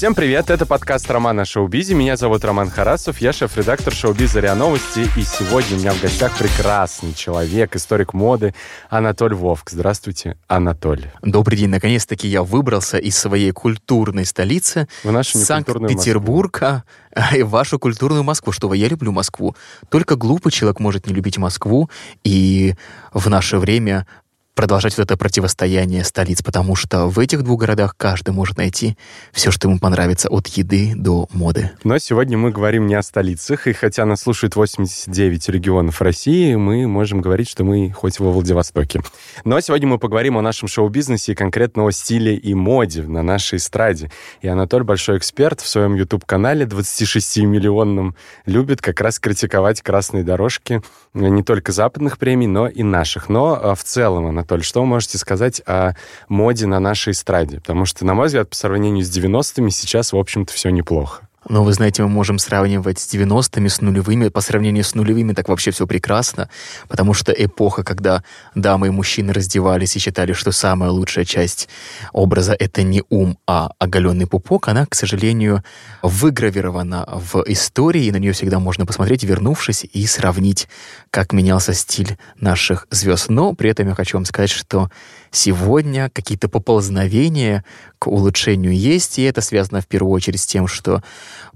Всем привет, это подкаст Романа Шоубизи. Меня зовут Роман Харасов, я шеф-редактор шоу-биза РИА Новости. И сегодня у меня в гостях прекрасный человек, историк моды Анатоль Вовк. Здравствуйте, Анатоль. Добрый день. Наконец-таки я выбрался из своей культурной столицы, В нашу Санкт-Петербурга, в вашу культурную Москву. Что я люблю Москву. Только глупый человек может не любить Москву. И в наше время продолжать вот это противостояние столиц, потому что в этих двух городах каждый может найти все, что ему понравится, от еды до моды. Но сегодня мы говорим не о столицах, и хотя нас слушают 89 регионов России, мы можем говорить, что мы хоть во Владивостоке. Но сегодня мы поговорим о нашем шоу-бизнесе и конкретно о стиле и моде на нашей эстраде. И Анатоль большой эксперт в своем YouTube-канале 26-миллионном любит как раз критиковать красные дорожки не только западных премий, но и наших. Но а, в целом, Анатолий, Анатолий, что вы можете сказать о моде на нашей эстраде? Потому что, на мой взгляд, по сравнению с 90-ми сейчас, в общем-то, все неплохо. Но вы знаете, мы можем сравнивать с 90-ми, с нулевыми. По сравнению с нулевыми так вообще все прекрасно, потому что эпоха, когда дамы и мужчины раздевались и считали, что самая лучшая часть образа — это не ум, а оголенный пупок, она, к сожалению, выгравирована в истории, и на нее всегда можно посмотреть, вернувшись, и сравнить, как менялся стиль наших звезд. Но при этом я хочу вам сказать, что сегодня какие-то поползновения к улучшению есть, и это связано в первую очередь с тем, что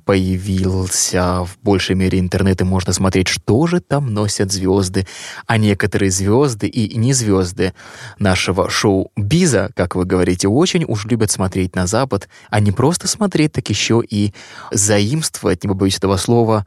появился в большей мере интернет, и можно смотреть, что же там носят звезды. А некоторые звезды и не звезды нашего шоу-биза, как вы говорите, очень уж любят смотреть на Запад, а не просто смотреть, так еще и заимствовать, не побоюсь этого слова,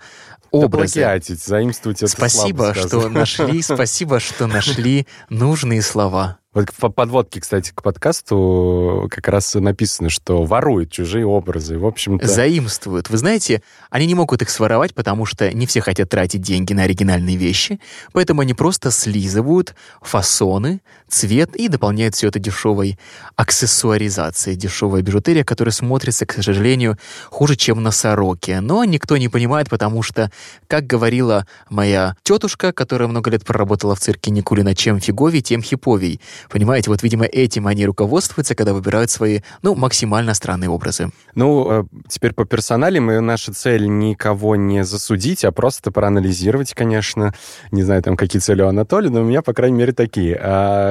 образы. Да заимствовать это Спасибо, что нашли, спасибо, что нашли нужные слова. Вот в подводке, кстати, к подкасту как раз написано, что воруют чужие образы. В общем-то... Заимствуют. Вы знаете, они не могут их своровать, потому что не все хотят тратить деньги на оригинальные вещи, поэтому они просто слизывают фасоны, цвет и дополняют все это дешевой аксессуаризацией, дешевая бижутерия, которая смотрится, к сожалению, хуже, чем на сороке. Но никто не понимает, потому что, как говорила моя тетушка, которая много лет проработала в цирке Никулина, чем фиговей, тем хиповей. Понимаете, вот, видимо, этим они руководствуются, когда выбирают свои, ну, максимально странные образы. Ну, э, теперь по персонале мы, наша цель никого не засудить, а просто проанализировать, конечно. Не знаю, там, какие цели у Анатолия, но у меня, по крайней мере, такие.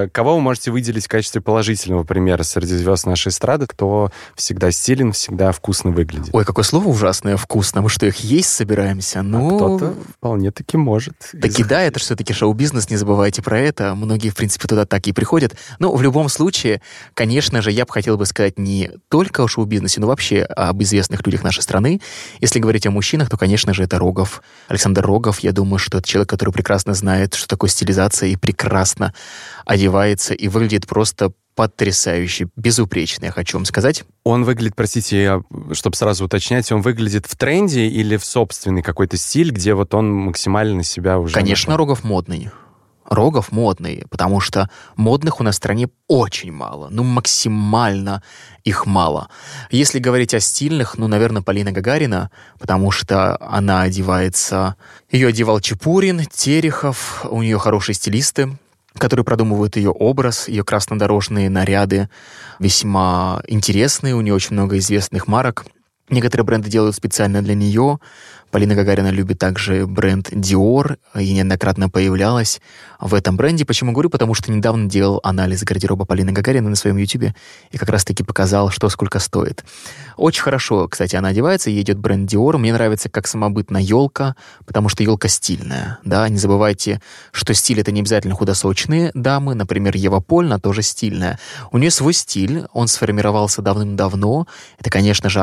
А кого вы можете выделить в качестве положительного примера среди звезд нашей эстрады, кто всегда стилен, всегда вкусно выглядит? Ой, какое слово ужасное, вкусно. Мы что, их есть собираемся? Ну... А кто-то вполне-таки может. Таки да, это все-таки шоу-бизнес, не забывайте про это. Многие, в принципе, туда так и приходят. Но в любом случае, конечно же, я бы хотел бы сказать не только о шоу-бизнесе, но вообще об известных людях нашей страны. Если говорить о мужчинах, то, конечно же, это Рогов. Александр Рогов, я думаю, что это человек, который прекрасно знает, что такое стилизация, и прекрасно одевается, и выглядит просто потрясающий, безупречный, я хочу вам сказать. Он выглядит, простите, чтобы сразу уточнять, он выглядит в тренде или в собственный какой-то стиль, где вот он максимально себя уже... Конечно, нашел? Рогов модный. Рогов модные, потому что модных у нас в стране очень мало, ну максимально их мало. Если говорить о стильных, ну, наверное, Полина Гагарина, потому что она одевается... Ее одевал Чепурин, Терехов, у нее хорошие стилисты, которые продумывают ее образ, ее краснодорожные наряды весьма интересные, у нее очень много известных марок. Некоторые бренды делают специально для нее. Полина Гагарина любит также бренд Dior и неоднократно появлялась в этом бренде. Почему говорю? Потому что недавно делал анализ гардероба Полины Гагарина на своем YouTube и как раз-таки показал, что сколько стоит. Очень хорошо, кстати, она одевается, ей идет бренд Dior. Мне нравится, как самобытна елка, потому что елка стильная. Да? Не забывайте, что стиль — это не обязательно худосочные дамы. Например, Ева Польна тоже стильная. У нее свой стиль, он сформировался давным-давно. Это, конечно же,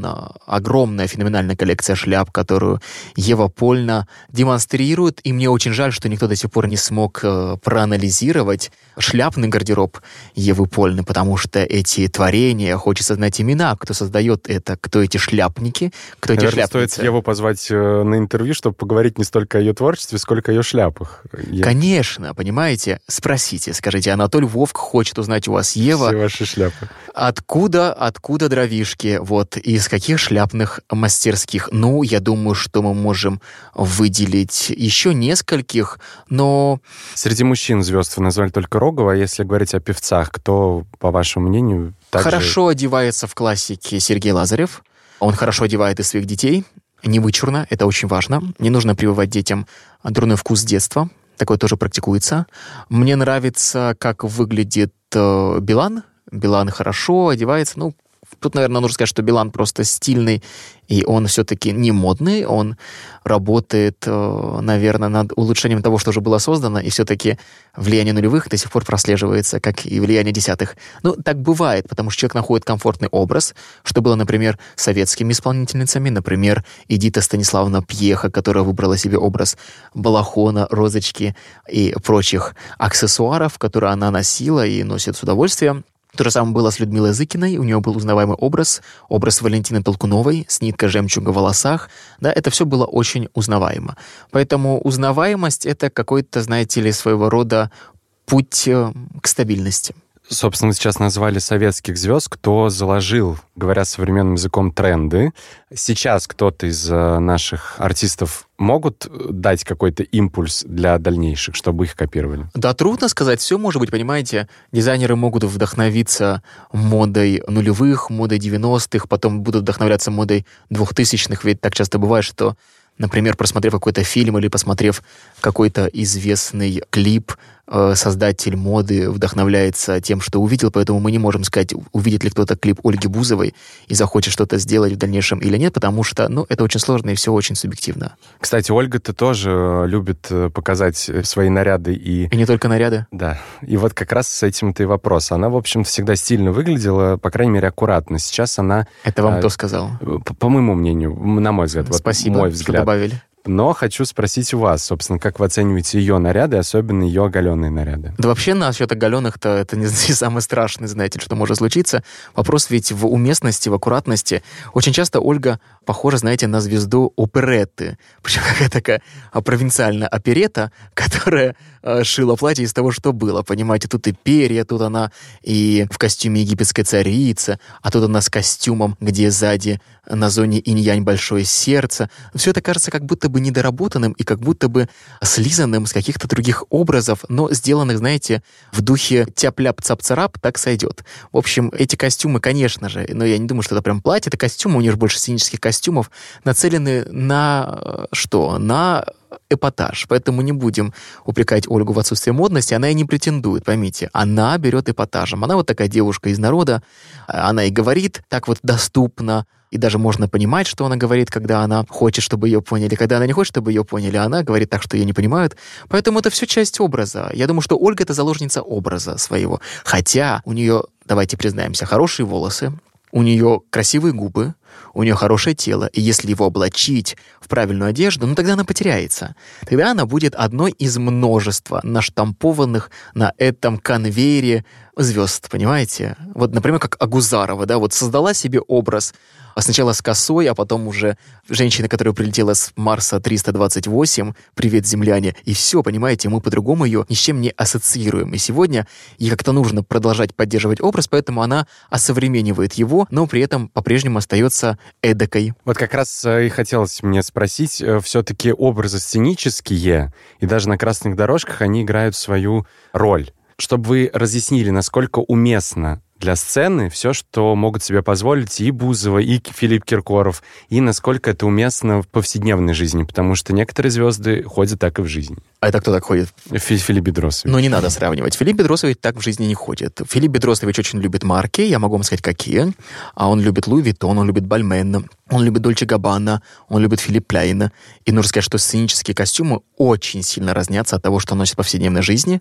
огромно, огромная феноменальная коллекция шляп, которую Ева Польна демонстрирует, и мне очень жаль, что никто до сих пор не смог э, проанализировать шляпный гардероб Евы Польны, потому что эти творения, хочется знать имена, кто создает это, кто эти шляпники, кто Наверное, эти шляпницы. стоит Еву позвать э, на интервью, чтобы поговорить не столько о ее творчестве, сколько о ее шляпах. Я... Конечно, понимаете? Спросите, скажите, Анатолий Вовк хочет узнать у вас Ева... Все ваши шляпы. Откуда, откуда дровишки? Вот из каких шляпных мастерских? Ну, я думаю, что мы можем выделить еще нескольких, но... Среди мужчин звезд вы назвали только Рогова, а если говорить о певцах, кто, по вашему мнению, также... Хорошо одевается в классике Сергей Лазарев. Он хорошо одевает и своих детей, не вычурно, это очень важно. Не нужно прививать детям дурной вкус детства, такое тоже практикуется. Мне нравится, как выглядит э, Билан, Билан хорошо одевается. Ну, тут, наверное, нужно сказать, что Билан просто стильный, и он все-таки не модный, он работает, э, наверное, над улучшением того, что уже было создано, и все-таки влияние нулевых до сих пор прослеживается, как и влияние десятых. Ну, так бывает, потому что человек находит комфортный образ, что было, например, советскими исполнительницами, например, Эдита Станиславовна Пьеха, которая выбрала себе образ балахона, розочки и прочих аксессуаров, которые она носила и носит с удовольствием. То же самое было с Людмилой Зыкиной, у нее был узнаваемый образ, образ Валентины Толкуновой с ниткой жемчуга в волосах, да, это все было очень узнаваемо. Поэтому узнаваемость — это какой-то, знаете ли, своего рода путь э, к стабильности. Собственно, сейчас назвали советских звезд, кто заложил, говоря современным языком, тренды. Сейчас кто-то из э, наших артистов могут дать какой-то импульс для дальнейших, чтобы их копировали? Да, трудно сказать. Все может быть, понимаете. Дизайнеры могут вдохновиться модой нулевых, модой 90-х, потом будут вдохновляться модой 2000-х. Ведь так часто бывает, что например, просмотрев какой-то фильм или посмотрев какой-то известный клип, создатель моды вдохновляется тем, что увидел, поэтому мы не можем сказать, увидит ли кто-то клип Ольги Бузовой и захочет что-то сделать в дальнейшем или нет, потому что, ну, это очень сложно и все очень субъективно. Кстати, Ольга-то тоже любит э, показать свои наряды и... И не только наряды. Да. И вот как раз с этим-то и вопрос. Она, в общем, всегда стильно выглядела, по крайней мере, аккуратно. Сейчас она... Это вам а, кто сказал? По, по моему мнению, на мой взгляд. Спасибо, вот мой взгляд. добавили. Но хочу спросить у вас, собственно, как вы оцениваете ее наряды, особенно ее оголенные наряды? Да вообще насчет оголенных-то это не, не самый страшный, знаете, что может случиться. Вопрос ведь в уместности, в аккуратности. Очень часто Ольга похожа, знаете, на звезду оперетты. Причем какая такая провинциальная оперета, которая э, шила платье из того, что было. Понимаете, тут и перья, тут она и в костюме египетской царицы, а тут она с костюмом, где сзади на зоне инь-янь большое сердце. Все это кажется как будто бы недоработанным и как будто бы слизанным с каких-то других образов, но сделанных, знаете, в духе тяп-ляп-цап-царап, так сойдет. В общем, эти костюмы, конечно же, но я не думаю, что это прям платье, это костюмы, у них больше сценических костюмов, нацелены на э, что? На эпатаж. Поэтому не будем упрекать Ольгу в отсутствии модности. Она и не претендует, поймите. Она берет эпатажем. Она вот такая девушка из народа. Она и говорит так вот доступно, и даже можно понимать, что она говорит, когда она хочет, чтобы ее поняли, когда она не хочет, чтобы ее поняли, а она говорит так, что ее не понимают. Поэтому это все часть образа. Я думаю, что Ольга — это заложница образа своего. Хотя у нее, давайте признаемся, хорошие волосы, у нее красивые губы, у нее хорошее тело, и если его облачить в правильную одежду, ну тогда она потеряется. Тогда она будет одной из множества наштампованных на этом конвейере звезд, понимаете? Вот, например, как Агузарова, да, вот создала себе образ а сначала с косой, а потом уже женщина, которая прилетела с Марса 328, привет, земляне, и все, понимаете, мы по-другому ее ни с чем не ассоциируем. И сегодня ей как-то нужно продолжать поддерживать образ, поэтому она осовременивает его, но при этом по-прежнему остается эдакой. Вот как раз э, и хотелось мне спросить, э, все-таки образы сценические, и даже на красных дорожках они играют свою роль чтобы вы разъяснили, насколько уместно для сцены все, что могут себе позволить и Бузова, и Филипп Киркоров, и насколько это уместно в повседневной жизни, потому что некоторые звезды ходят так и в жизни. А это кто так ходит? Фи Филипп Бедросович. Ну, не надо сравнивать. Филипп Бедросович так в жизни не ходит. Филипп Бедросович очень любит марки, я могу вам сказать, какие. А он любит Louis Vuitton, он любит Balmain, он любит Dolce Gabbana, он любит Philipp Plein а. И нужно сказать, что сценические костюмы очень сильно разнятся от того, что носит в повседневной жизни,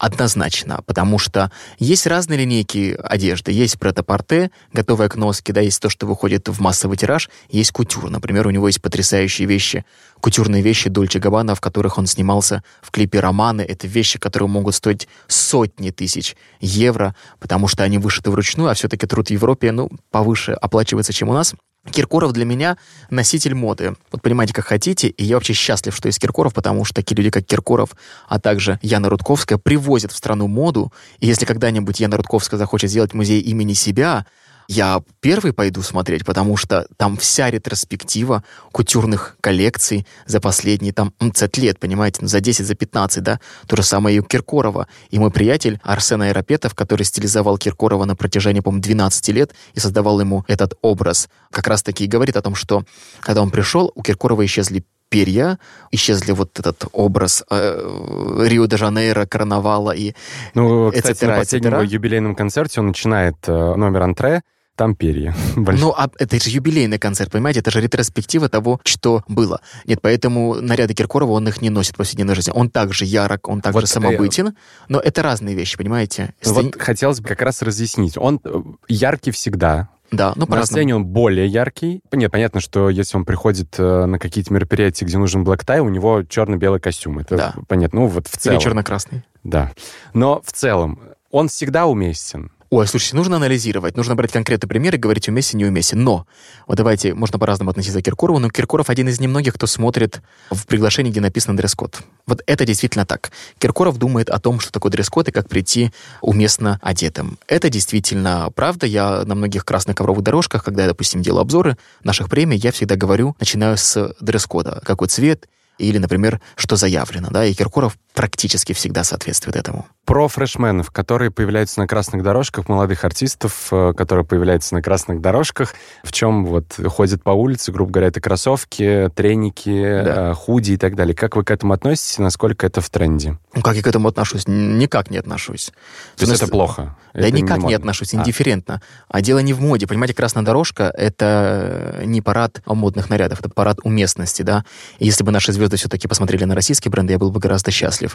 однозначно, потому что есть разные линейки одежды. Есть прет-а-порте, готовая к носке, да, есть то, что выходит в массовый тираж, есть кутюр. Например, у него есть потрясающие вещи, кутюрные вещи Дольче Габбана, в которых он снимался в клипе «Романы». Это вещи, которые могут стоить сотни тысяч евро, потому что они вышиты вручную, а все-таки труд в Европе, ну, повыше оплачивается, чем у нас. Киркоров для меня носитель моды. Вот понимаете, как хотите, и я вообще счастлив, что есть Киркоров, потому что такие люди, как Киркоров, а также Яна Рудковская, привозят в страну моду, и если когда-нибудь Яна Рудковская захочет сделать музей имени себя, я первый пойду смотреть, потому что там вся ретроспектива кутюрных коллекций за последние там 30 лет, понимаете, ну, за 10, за 15, да, то же самое и у Киркорова. И мой приятель Арсен Аэропетов, который стилизовал Киркорова на протяжении, по-моему, 12 лет и создавал ему этот образ, как раз-таки и говорит о том, что когда он пришел, у Киркорова исчезли перья, исчезли вот этот образ э, Рио-де-Жанейро, карнавала и Ну, кстати, на последнем юбилейном концерте он начинает э, номер антре, там перья. Ну, а это же юбилейный концерт, понимаете? Это же ретроспектива того, что было. Нет, поэтому наряды Киркорова, он их не носит в повседневной жизни. Он также ярок, он также вот, э, самобытен, э... но это разные вещи, понимаете? Если... Вот хотелось бы как раз разъяснить. Он э, яркий всегда, да, ну, На сцене он более яркий. Нет, понятно, что если он приходит э, на какие-то мероприятия, где нужен tie, у него черно-белый костюм. Это да. понятно. Ну, вот в целом. Или черно-красный. Да. Но в целом он всегда уместен. Ой, слушайте, нужно анализировать, нужно брать конкретный пример и говорить уместен, не уместен. Но, вот давайте, можно по-разному относиться к Киркорову, но Киркоров один из немногих, кто смотрит в приглашении, где написано дресс-код. Вот это действительно так. Киркоров думает о том, что такое дресс-код и как прийти уместно одетым. Это действительно правда. Я на многих красных ковровых дорожках, когда я, допустим, делаю обзоры наших премий, я всегда говорю, начинаю с дресс-кода. Какой цвет, или, например, что заявлено, да, и Киркоров практически всегда соответствует этому. Про фрешменов, которые появляются на красных дорожках, молодых артистов, э, которые появляются на красных дорожках, в чем вот ходят по улице, грубо говоря, это кроссовки, треники, да. Э, худи и так далее. Как вы к этому относитесь, насколько это в тренде? Ну, как я к этому отношусь? Никак не отношусь. То есть это плохо? Да это никак не, не отношусь, а. индифферентно. А. а дело не в моде. Понимаете, красная дорожка — это не парад модных нарядов, это парад уместности, да. И если бы наши звезды звезды все-таки посмотрели на российские бренды, я был бы гораздо счастлив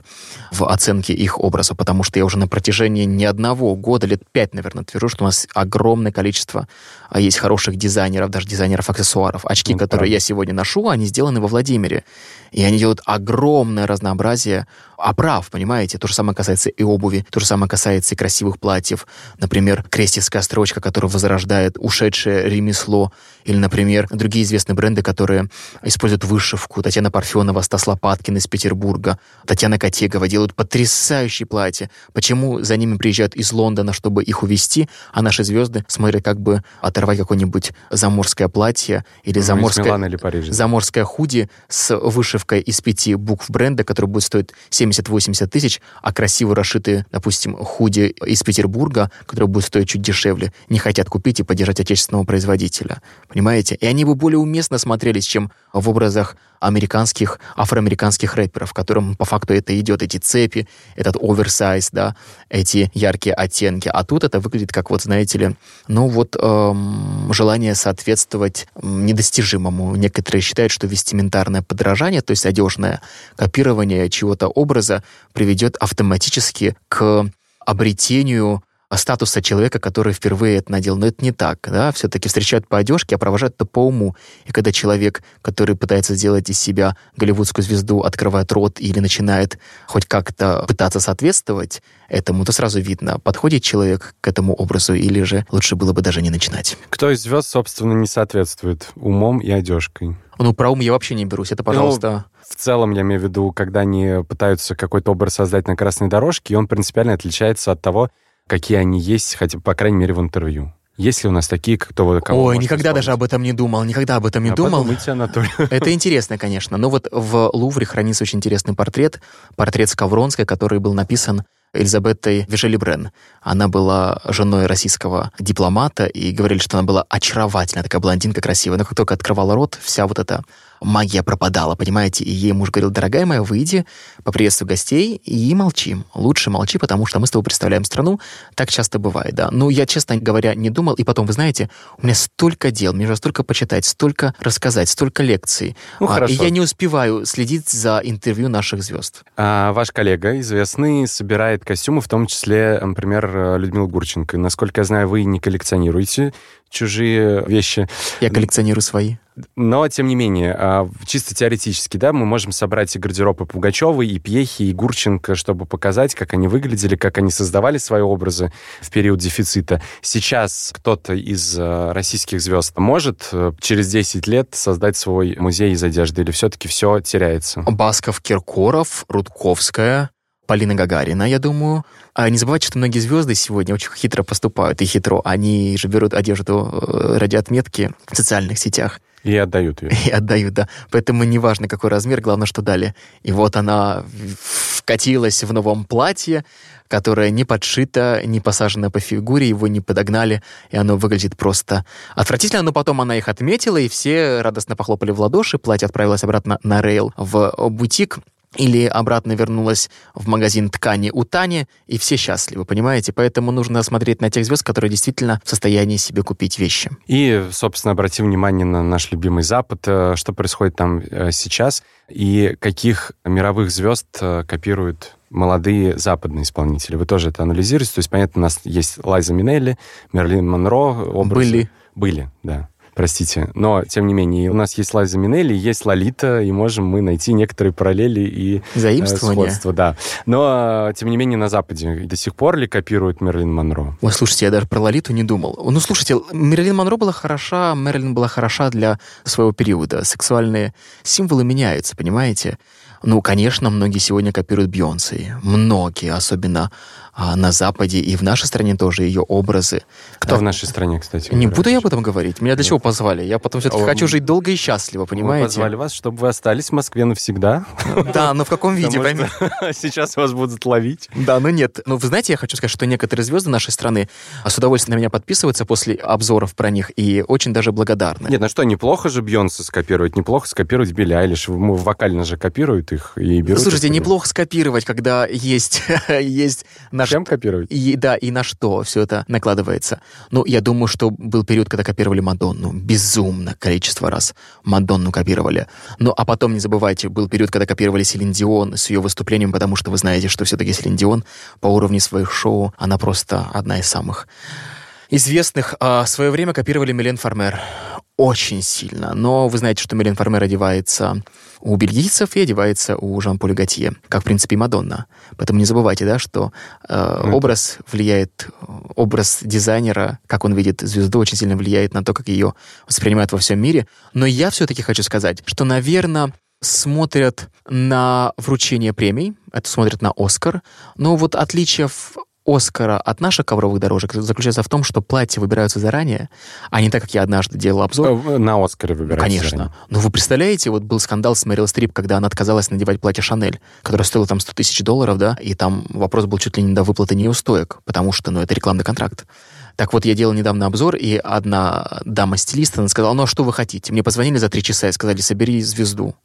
в оценке их образа, потому что я уже на протяжении не одного года, лет пять, наверное, твержу, что у нас огромное количество а, есть хороших дизайнеров, даже дизайнеров аксессуаров. Очки, ну, которые правда. я сегодня ношу, они сделаны во Владимире. И они делают огромное разнообразие оправ, понимаете? То же самое касается и обуви, то же самое касается и красивых платьев. Например, крестьевская строчка, которая возрождает ушедшее ремесло. Или, например, другие известные бренды, которые используют вышивку. Татьяна Парфенова, Стас Лопаткин из Петербурга, Татьяна Котегова делают потрясающие платья. Почему за ними приезжают из Лондона, чтобы их увезти, а наши звезды смотрят как бы оторвать какое-нибудь заморское платье или ну, заморское, или заморское худи с вышивкой из пяти букв бренда, который будет стоить 70-80 тысяч, а красиво расшитые, допустим, худи из Петербурга, которые будут стоить чуть дешевле, не хотят купить и поддержать отечественного производителя. Понимаете? И они бы более уместно смотрелись, чем в образах американских, афроамериканских рэперов, которым по факту это идет, эти цепи, этот оверсайз, да, эти яркие оттенки. А тут это выглядит как, вот знаете ли, ну вот эм, желание соответствовать недостижимому. Некоторые считают, что вестиментарное подражание, то есть одежное копирование чего-то образа приведет автоматически к обретению статуса человека, который впервые это надел. Но это не так, да, все-таки встречают по одежке, а провожают это по уму. И когда человек, который пытается сделать из себя голливудскую звезду, открывает рот или начинает хоть как-то пытаться соответствовать этому, то сразу видно, подходит человек к этому образу или же лучше было бы даже не начинать. Кто из звезд, собственно, не соответствует умом и одежкой? Ну, про ум я вообще не берусь. Это, пожалуйста... Ну, в целом, я имею в виду, когда они пытаются какой-то образ создать на красной дорожке, и он принципиально отличается от того, какие они есть, хотя, по крайней мере, в интервью. Есть ли у нас такие, кто кого Ой, никогда даже об этом не думал, никогда об этом не а думал. Подумайте, Анатолий. Это интересно, конечно. Но вот в Лувре хранится очень интересный портрет, портрет Скавронской, который был написан Элизабетой Вишелибрен. Она была женой российского дипломата, и говорили, что она была очаровательная, такая блондинка красивая. Но как только открывала рот, вся вот эта магия пропадала, понимаете? И ей муж говорил, дорогая моя, выйди, поприветствуй гостей и молчи. Лучше молчи, потому что мы с тобой представляем страну. Так часто бывает, да. Ну, я, честно говоря, не думал. И потом, вы знаете, у меня столько дел, мне нужно столько почитать, столько рассказать, столько лекций. Ну, а, И я не успеваю следить за интервью наших звезд. А ваш коллега, известный, собирает костюмы, в том числе, например, Людмила Гурченко. Насколько я знаю, вы не коллекционируете чужие вещи. Я коллекционирую свои. Но, тем не менее, а, чисто теоретически, да, мы можем собрать и гардеробы Пугачевой, и Пьехи, и Гурченко, чтобы показать, как они выглядели, как они создавали свои образы в период дефицита. Сейчас кто-то из а, российских звезд может э, через 10 лет создать свой музей из одежды, или все-таки все теряется? Басков, Киркоров, Рудковская, Полина Гагарина, я думаю. А не забывайте, что многие звезды сегодня очень хитро поступают и хитро. Они же берут одежду э, ради отметки в социальных сетях. И отдают ее. И отдают, да. Поэтому неважно, какой размер, главное, что дали. И вот она вкатилась в новом платье, которое не подшито, не посажено по фигуре, его не подогнали, и оно выглядит просто отвратительно. Но потом она их отметила, и все радостно похлопали в ладоши. Платье отправилось обратно на рейл в бутик или обратно вернулась в магазин ткани у Тани, и все счастливы, понимаете? Поэтому нужно смотреть на тех звезд, которые действительно в состоянии себе купить вещи. И, собственно, обратим внимание на наш любимый Запад. Э, что происходит там э, сейчас? И каких мировых звезд э, копируют молодые западные исполнители? Вы тоже это анализируете? То есть, понятно, у нас есть Лайза Минелли, Мерлин Монро. Образы. Были. Были, да простите. Но, тем не менее, у нас есть Лайза Минелли, есть Лолита, и можем мы найти некоторые параллели и э, сходства. Да. Но, тем не менее, на Западе до сих пор ли копируют Мерлин Монро? Ой, слушайте, я даже про Лолиту не думал. Ну, слушайте, Мерлин Монро была хороша, Мерлин была хороша для своего периода. Сексуальные символы меняются, понимаете? Ну, конечно, многие сегодня копируют Бьонсе. Многие, особенно а, на Западе и в нашей стране тоже ее образы. Кто а, в нашей стране, кстати? Не буду я об этом говорить. Меня для Нет. чего позвали? Я потом все-таки О, хочу жить долго и счастливо, понимаете? Мы позвали вас, чтобы вы остались в Москве навсегда. Да, но в каком виде? Сейчас вас будут ловить. Да, но нет. Ну, вы знаете, я хочу сказать, что некоторые звезды нашей страны с удовольствием на меня подписываются после обзоров про них и очень даже благодарны. Нет, ну что, неплохо же Бьонса скопировать, неплохо скопировать Билли Айлиш. Вокально же копируют их и берут. Слушайте, неплохо скопировать, когда есть, есть Чем копировать? И, да, и на что все это накладывается. Ну, я думаю, что был период, когда копировали Мадонну. Безумно количество раз Мадонну копировали. Ну, а потом, не забывайте, был период, когда копировали Селин Дион с ее выступлением, потому что вы знаете, что все-таки Селин Дион по уровню своих шоу, она просто одна из самых известных. А в свое время копировали Милен Фармер очень сильно. Но вы знаете, что Милен Фармер одевается у бельгийцев и одевается у Жан-Поля Готье, как, в принципе, и Мадонна. Поэтому не забывайте, да, что э, ну, образ влияет, образ дизайнера, как он видит звезду, очень сильно влияет на то, как ее воспринимают во всем мире. Но я все-таки хочу сказать, что, наверное, смотрят на вручение премий, это смотрят на Оскар, но вот отличие в Оскара от наших ковровых дорожек заключается в том, что платья выбираются заранее, а не так, как я однажды делал обзор. Э, на Оскаре выбираются Конечно. Заранее. Но вы представляете, вот был скандал с Мэрил Стрип, когда она отказалась надевать платье Шанель, которое стоило там 100 тысяч долларов, да, и там вопрос был чуть ли не до выплаты неустоек, потому что, ну, это рекламный контракт. Так вот, я делал недавно обзор, и одна дама-стилист, она сказала, ну, а что вы хотите? Мне позвонили за три часа и сказали, собери звезду.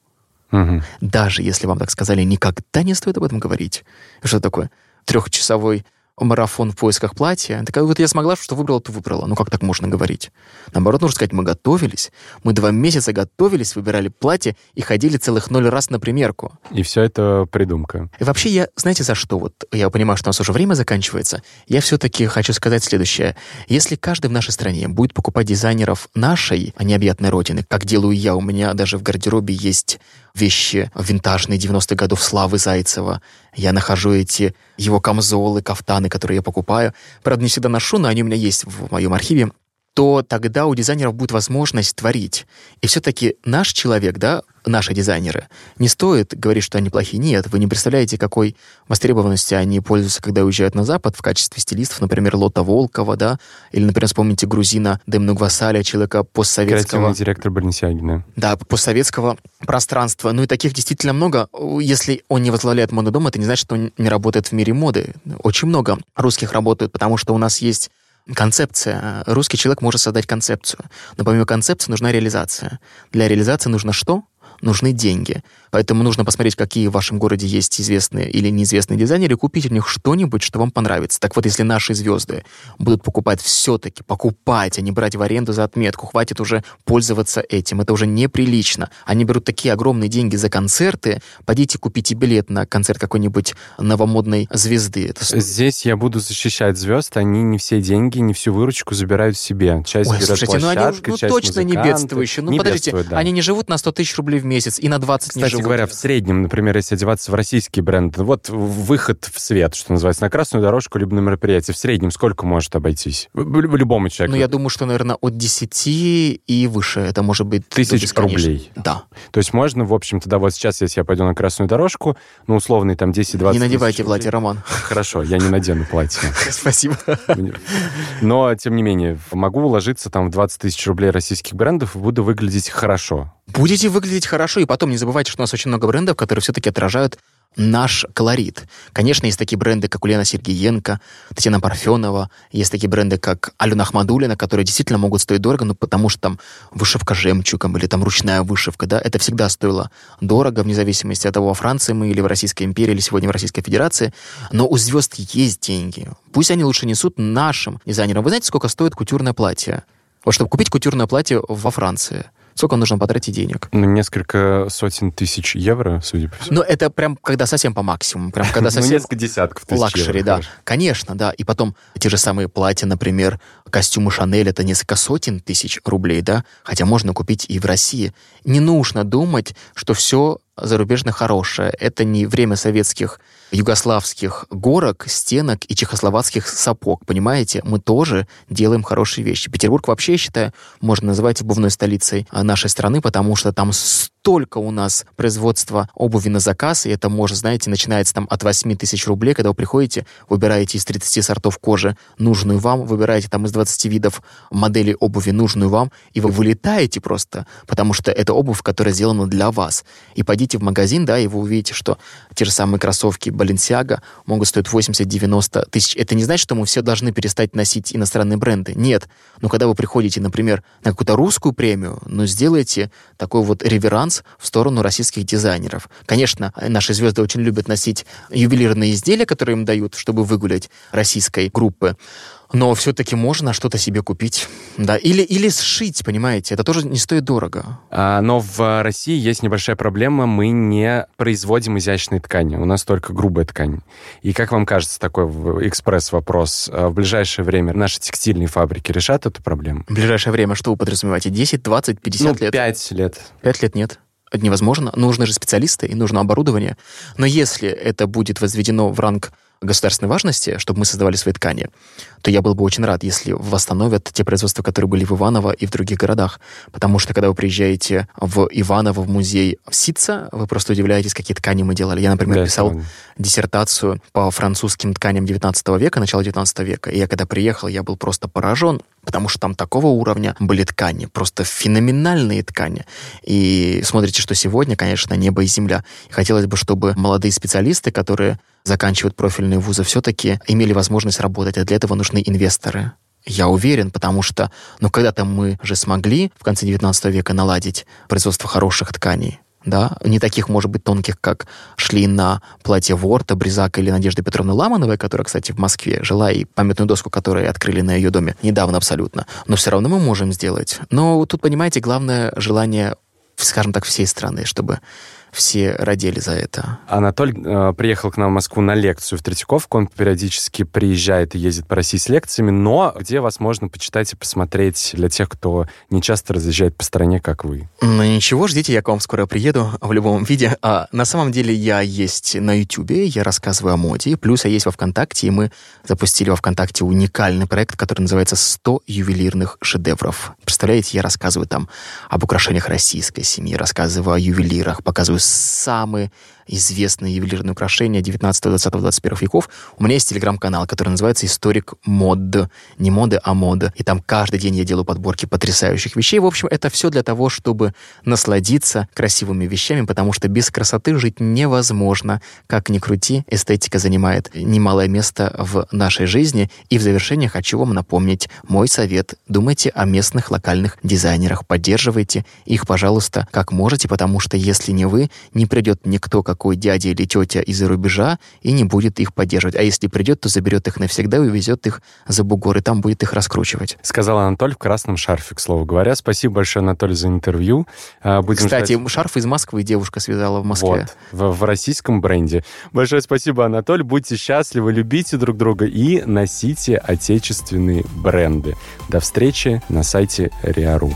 Угу. Даже если вам так сказали, никогда не стоит об этом говорить. Что такое? Трехчасовой марафон в поисках платья. Такая, вот я смогла, что выбрала, то выбрала. Ну как так можно говорить? Наоборот, нужно сказать, мы готовились. Мы два месяца готовились, выбирали платье и ходили целых ноль раз на примерку. И все это придумка. И вообще, я, знаете, за что? Вот я понимаю, что у нас уже время заканчивается. Я все-таки хочу сказать следующее. Если каждый в нашей стране будет покупать дизайнеров нашей, а необъятной родины, как делаю я, у меня даже в гардеробе есть вещи винтажные 90-х годов Славы Зайцева. Я нахожу эти его камзолы, кафтаны, которые я покупаю. Правда, не всегда ношу, но они у меня есть в моем архиве то тогда у дизайнеров будет возможность творить. И все-таки наш человек, да, наши дизайнеры, не стоит говорить, что они плохие. Нет, вы не представляете, какой востребованностью они пользуются, когда уезжают на Запад в качестве стилистов, например, Лота Волкова, да, или, например, вспомните грузина Демну Гвасаля, человека постсоветского... Креативный директор Барнисягина. Да, постсоветского пространства. Ну и таких действительно много. Если он не возглавляет модный это не значит, что он не работает в мире моды. Очень много русских работают, потому что у нас есть концепция. Русский человек может создать концепцию. Но помимо концепции нужна реализация. Для реализации нужно что? нужны деньги. Поэтому нужно посмотреть, какие в вашем городе есть известные или неизвестные дизайнеры, купить у них что-нибудь, что вам понравится. Так вот, если наши звезды будут покупать все-таки, покупать, а не брать в аренду за отметку, хватит уже пользоваться этим. Это уже неприлично. Они берут такие огромные деньги за концерты. Пойдите купите билет на концерт какой-нибудь новомодной звезды. Это... Здесь я буду защищать звезд. Они не все деньги, не всю выручку забирают себе. Часть Ой, слушайте, ну они ну, точно не бедствующие. Ну, не подождите, да. они не живут на 100 тысяч рублей в месяц и на 20 Кстати не живут. Говоря, в среднем, например, если одеваться в российский бренд, вот выход в свет, что называется, на красную дорожку либо на мероприятие, в среднем сколько может обойтись? Любому человеку. Ну, я думаю, что, наверное, от 10 и выше. Это может быть... Тысяч рублей. Да. То есть можно, в общем-то, да, вот сейчас, если я пойду на красную дорожку, ну, условный там 10-20 Не надевайте платье, Роман. Хорошо, я не надену платье. Спасибо. Но, тем не менее, могу уложиться там в 20 тысяч рублей российских брендов и буду выглядеть хорошо. Будете выглядеть хорошо, и потом не забывайте, что у нас очень много брендов, которые все-таки отражают наш колорит. Конечно, есть такие бренды, как Ульяна Сергеенко, Татьяна Парфенова, есть такие бренды, как Алена Ахмадулина, которые действительно могут стоить дорого, ну, потому что там вышивка жемчугом или там ручная вышивка, да, это всегда стоило дорого, вне зависимости от того, во Франции мы или в Российской империи, или сегодня в Российской Федерации, но у звезд есть деньги. Пусть они лучше несут нашим дизайнерам. Вы знаете, сколько стоит кутюрное платье? Вот чтобы купить кутюрное платье во Франции – Сколько нужно потратить денег? Ну, несколько сотен тысяч евро, судя по всему. Ну, это прям когда совсем по максимуму. Прям когда совсем... Ну, несколько десятков тысяч Luxury, да. Конечно, да. И потом те же самые платья, например, костюмы Шанель, это несколько сотен тысяч рублей, да. Хотя можно купить и в России. Не нужно думать, что все зарубежно хорошее. Это не время советских югославских горок, стенок и чехословацких сапог. Понимаете, мы тоже делаем хорошие вещи. Петербург вообще, я считаю, можно называть обувной столицей нашей страны, потому что там столько у нас производства обуви на заказ, и это может, знаете, начинается там от 8 тысяч рублей, когда вы приходите, выбираете из 30 сортов кожи нужную вам, выбираете там из 20 видов моделей обуви нужную вам, и вы вылетаете просто, потому что это обувь, которая сделана для вас. И пойдите в магазин, да, и вы увидите, что те же самые кроссовки Balenciaga могут стоить 80-90 тысяч. Это не значит, что мы все должны перестать носить иностранные бренды. Нет. Но когда вы приходите, например, на какую-то русскую премию, ну, сделайте такой вот реверанс в сторону российских дизайнеров. Конечно, наши звезды очень любят носить ювелирные изделия, которые им дают, чтобы выгулять российской группы но все-таки можно что-то себе купить. Да, или, или сшить, понимаете, это тоже не стоит дорого. А, но в России есть небольшая проблема, мы не производим изящные ткани, у нас только грубая ткань. И как вам кажется, такой экспресс-вопрос, а, в ближайшее время наши текстильные фабрики решат эту проблему? В ближайшее время что вы подразумеваете, 10, 20, 50 ну, лет? 5 лет. 5 лет нет это невозможно. Нужны же специалисты и нужно оборудование. Но если это будет возведено в ранг государственной важности, чтобы мы создавали свои ткани, то я был бы очень рад, если восстановят те производства, которые были в Иваново и в других городах. Потому что, когда вы приезжаете в Иваново, в музей Ситца, вы просто удивляетесь, какие ткани мы делали. Я, например, да, писал это... диссертацию по французским тканям 19 века, начала 19 века. И я, когда приехал, я был просто поражен, потому что там такого уровня были ткани, просто феноменальные ткани. И смотрите, что сегодня, конечно, небо и земля. Хотелось бы, чтобы молодые специалисты, которые заканчивают профильные вузы, все-таки имели возможность работать, а для этого нужны инвесторы. Я уверен, потому что, ну, когда-то мы же смогли в конце 19 века наладить производство хороших тканей, да, не таких, может быть, тонких, как шли на платье Ворта, Бризака или Надежды Петровны Ламановой, которая, кстати, в Москве жила, и памятную доску, которую открыли на ее доме недавно абсолютно. Но все равно мы можем сделать. Но тут, понимаете, главное желание, скажем так, всей страны, чтобы все родили за это. Анатоль э, приехал к нам в Москву на лекцию в Третьяковку. Он периодически приезжает и ездит по России с лекциями, но где вас можно почитать и посмотреть для тех, кто не часто разъезжает по стране, как вы? Ну ничего, ждите, я к вам скоро приеду в любом виде. А, на самом деле я есть на Ютубе, я рассказываю о моде, плюс я есть во ВКонтакте, и мы запустили во ВКонтакте уникальный проект, который называется «100 ювелирных шедевров». Представляете, я рассказываю там об украшениях российской семьи, рассказываю о ювелирах, показываю самые известные ювелирные украшения 19, 20, 21 веков, у меня есть телеграм-канал, который называется «Историк мод». Не моды, а мода. И там каждый день я делаю подборки потрясающих вещей. В общем, это все для того, чтобы насладиться красивыми вещами, потому что без красоты жить невозможно. Как ни крути, эстетика занимает немалое место в нашей жизни. И в завершение хочу вам напомнить мой совет. Думайте о местных локальных дизайнерах. Поддерживайте их, пожалуйста, как можете, потому что если не вы, не придет никто, какой дядя или тетя из-за рубежа, и не будет их поддерживать. А если придет, то заберет их навсегда и увезет их за бугор, и там будет их раскручивать. Сказал Анатолий в красном шарфе, к слову говоря. Спасибо большое, Анатолий, за интервью. А, будем Кстати, ждать... шарф из Москвы девушка связала в Москве. Вот, в, в российском бренде. Большое спасибо, Анатолий. Будьте счастливы, любите друг друга и носите отечественные бренды. До встречи на сайте Риару.